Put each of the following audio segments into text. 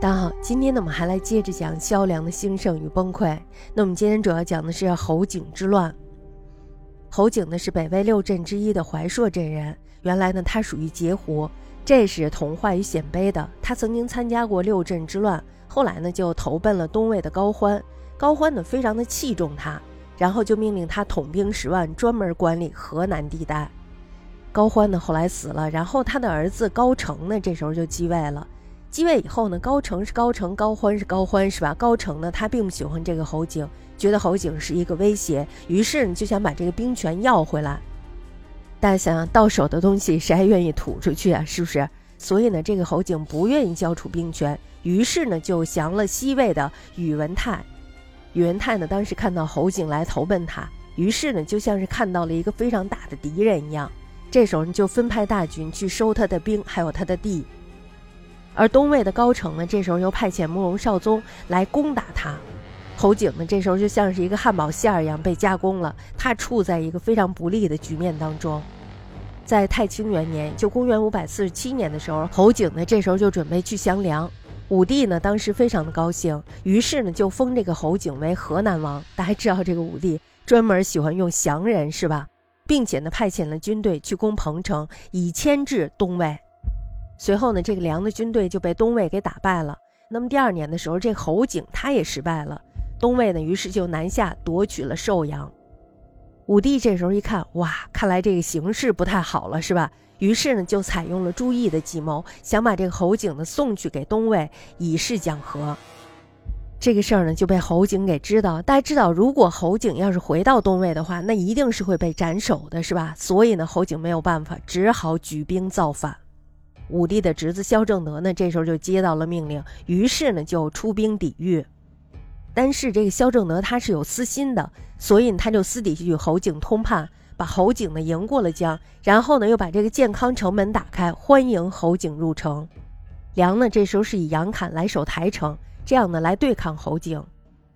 大家好，今天呢我们还来接着讲萧梁的兴盛与崩溃。那我们今天主要讲的是侯景之乱。侯景呢是北魏六镇之一的怀朔镇人，原来呢他属于截胡，这是同化于鲜卑的。他曾经参加过六镇之乱，后来呢就投奔了东魏的高欢。高欢呢非常的器重他，然后就命令他统兵十万，专门管理河南地带。高欢呢后来死了，然后他的儿子高澄呢这时候就继位了。继位以后呢，高澄是高澄，高欢是高欢，是吧？高澄呢，他并不喜欢这个侯景，觉得侯景是一个威胁，于是呢就想把这个兵权要回来。大家想想到手的东西，谁还愿意吐出去啊？是不是？所以呢，这个侯景不愿意交出兵权，于是呢就降了西魏的宇文泰。宇文泰呢，当时看到侯景来投奔他，于是呢就像是看到了一个非常大的敌人一样，这时候就分派大军去收他的兵，还有他的地。而东魏的高澄呢，这时候又派遣慕容绍宗来攻打他。侯景呢，这时候就像是一个汉堡馅儿一样被加工了，他处在一个非常不利的局面当中。在太清元年，就公元五百四十七年的时候，侯景呢，这时候就准备去降梁。武帝呢，当时非常的高兴，于是呢，就封这个侯景为河南王。大家知道这个武帝专门喜欢用降人，是吧？并且呢，派遣了军队去攻彭城，以牵制东魏。随后呢，这个梁的军队就被东魏给打败了。那么第二年的时候，这侯景他也失败了。东魏呢，于是就南下夺取了寿阳。武帝这时候一看，哇，看来这个形势不太好了，是吧？于是呢，就采用了朱毅的计谋，想把这个侯景呢送去给东魏，以示讲和。这个事儿呢，就被侯景给知道。大家知道，如果侯景要是回到东魏的话，那一定是会被斩首的，是吧？所以呢，侯景没有办法，只好举兵造反。武帝的侄子萧正德呢，这时候就接到了命令，于是呢就出兵抵御。但是这个萧正德他是有私心的，所以他就私底下与侯景通判，把侯景呢迎过了江，然后呢又把这个健康城门打开，欢迎侯景入城。梁呢这时候是以杨侃来守台城，这样呢来对抗侯景。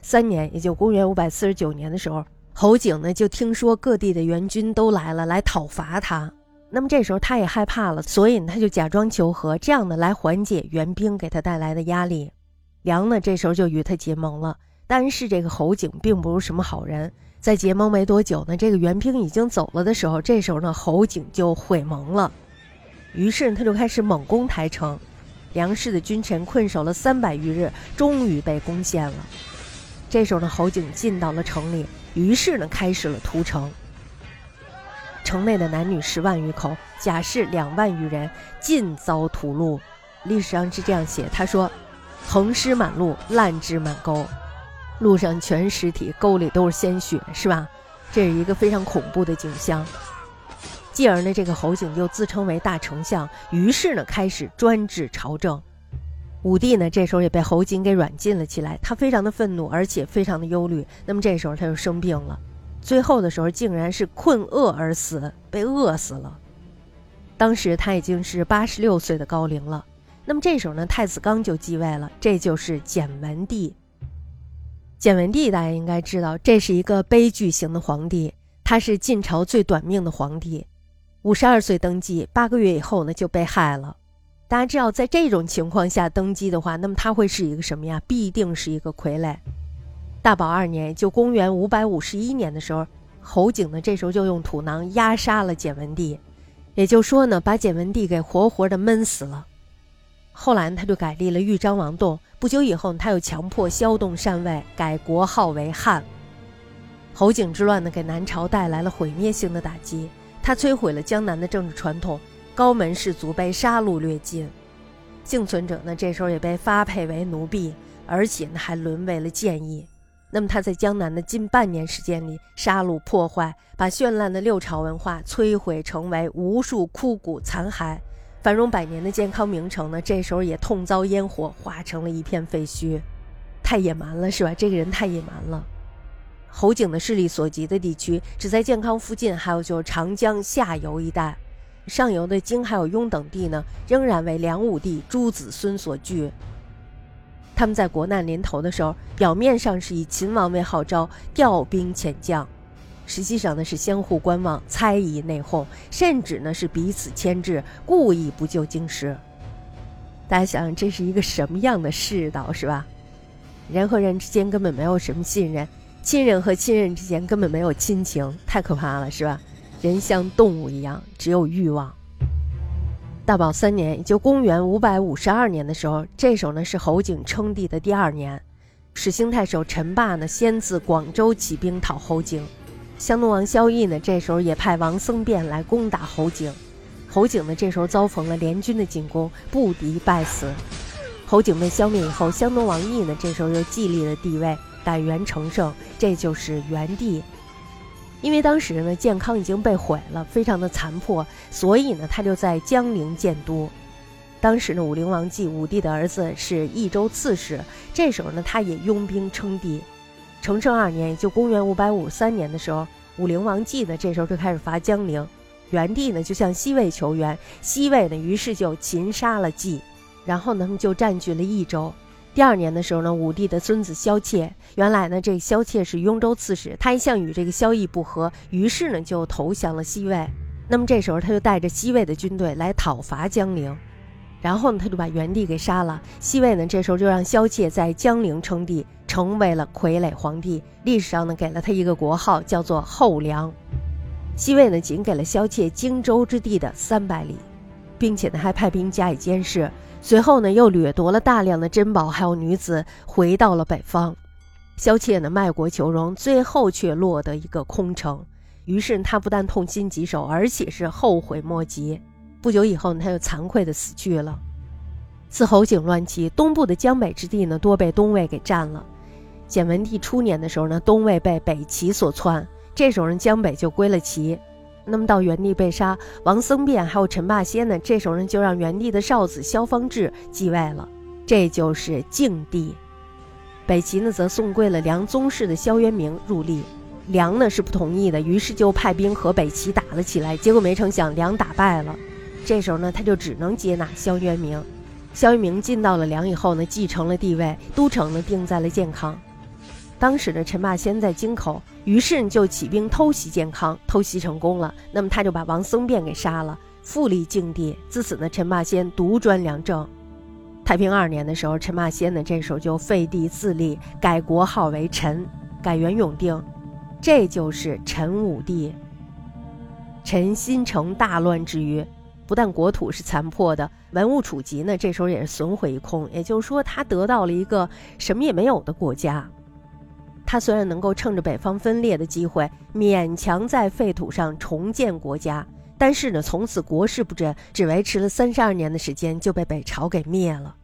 三年，也就公元五百四十九年的时候，侯景呢就听说各地的援军都来了，来讨伐他。那么这时候他也害怕了，所以他就假装求和，这样呢来缓解援兵给他带来的压力。梁呢这时候就与他结盟了，但是这个侯景并不是什么好人。在结盟没多久呢，这个援兵已经走了的时候，这时候呢侯景就毁盟了，于是他就开始猛攻台城。梁氏的君臣困守了三百余日，终于被攻陷了。这时候呢侯景进到了城里，于是呢开始了屠城。城内的男女十万余口，甲士两万余人，尽遭屠戮。历史上是这样写：他说，横尸满路，烂枝满沟，路上全尸体，沟里都是鲜血，是吧？这是一个非常恐怖的景象。继而呢，这个侯景就自称为大丞相，于是呢，开始专制朝政。武帝呢，这时候也被侯景给软禁了起来，他非常的愤怒，而且非常的忧虑。那么这时候他就生病了。最后的时候，竟然是困饿而死，被饿死了。当时他已经是八十六岁的高龄了。那么这时候呢，太子刚就继位了，这就是简文帝。简文帝大家应该知道，这是一个悲剧型的皇帝，他是晋朝最短命的皇帝，五十二岁登基，八个月以后呢就被害了。大家知道，在这种情况下登基的话，那么他会是一个什么呀？必定是一个傀儡。大宝二年，就公元五百五十一年的时候，侯景呢，这时候就用土囊压杀了简文帝，也就说呢，把简文帝给活活的闷死了。后来，他就改立了豫章王洞。不久以后，他又强迫萧洞禅位，改国号为汉。侯景之乱呢，给南朝带来了毁灭性的打击，他摧毁了江南的政治传统，高门士族被杀戮掠尽，幸存者呢，这时候也被发配为奴婢，而且呢，还沦为了谏议。那么他在江南的近半年时间里，杀戮破坏，把绚烂的六朝文化摧毁，成为无数枯骨残骸。繁荣百年的健康名城呢，这时候也痛遭烟火，化成了一片废墟。太野蛮了，是吧？这个人太野蛮了。侯景的势力所及的地区，只在健康附近，还有就是长江下游一带，上游的荆还有雍等地呢，仍然为梁武帝诸子孙所据。他们在国难临头的时候，表面上是以秦王为号召调兵遣将，实际上呢是相互观望、猜疑内讧，甚至呢是彼此牵制，故意不救京师。大家想想，这是一个什么样的世道，是吧？人和人之间根本没有什么信任，亲人和亲人之间根本没有亲情，太可怕了，是吧？人像动物一样，只有欲望。大宝三年，也就公元五百五十二年的时候，这时候呢是侯景称帝的第二年，始兴太守陈霸呢先自广州起兵讨侯景，湘东王萧绎呢这时候也派王僧辩来攻打侯景，侯景呢这时候遭逢了联军的进攻，不敌败死。侯景被消灭以后，湘东王绎呢这时候又继立了帝位，改元成圣，这就是元帝。因为当时呢，建康已经被毁了，非常的残破，所以呢，他就在江陵建都。当时呢，武陵王继武帝的儿子是益州刺史，这时候呢，他也拥兵称帝。成圣二年，也就公元五百五十三年的时候，武陵王继呢，这时候就开始伐江陵。元帝呢，就向西魏求援，西魏呢，于是就擒杀了继，然后呢，就占据了益州。第二年的时候呢，武帝的孙子萧妾，原来呢这萧妾是雍州刺史，他一向与这个萧绎不和，于是呢就投降了西魏。那么这时候他就带着西魏的军队来讨伐江陵，然后呢他就把元帝给杀了。西魏呢这时候就让萧妾在江陵称帝，成为了傀儡皇帝，历史上呢给了他一个国号，叫做后梁。西魏呢仅给了萧妾荆州之地的三百里，并且呢还派兵加以监视。随后呢，又掠夺了大量的珍宝，还有女子，回到了北方。萧妾呢，卖国求荣，最后却落得一个空城。于是他不但痛心疾首，而且是后悔莫及。不久以后呢，他又惭愧的死去了。自侯景乱期，东部的江北之地呢，多被东魏给占了。简文帝初年的时候呢，东魏被北齐所篡，这时候呢，江北就归了齐。那么到元帝被杀，王僧辩还有陈霸先呢，这时候呢就让元帝的少子萧方智继位了，这就是敬帝。北齐呢则送归了梁宗室的萧渊明入立，梁呢是不同意的，于是就派兵和北齐打了起来，结果没成想梁打败了，这时候呢他就只能接纳萧渊明，萧渊明进到了梁以后呢，继承了帝位，都城呢定在了建康。当时的陈霸先在京口，于是就起兵偷袭建康，偷袭成功了。那么他就把王僧辩给杀了，复立敬帝。自此呢，陈霸先独专良政。太平二年的时候，陈霸先呢这时候就废帝自立，改国号为陈，改元永定，这就是陈武帝。陈新城大乱之余，不但国土是残破的，文物储籍呢这时候也是损毁一空。也就是说，他得到了一个什么也没有的国家。他虽然能够趁着北方分裂的机会，勉强在废土上重建国家，但是呢，从此国势不振，只维持了三十二年的时间，就被北朝给灭了。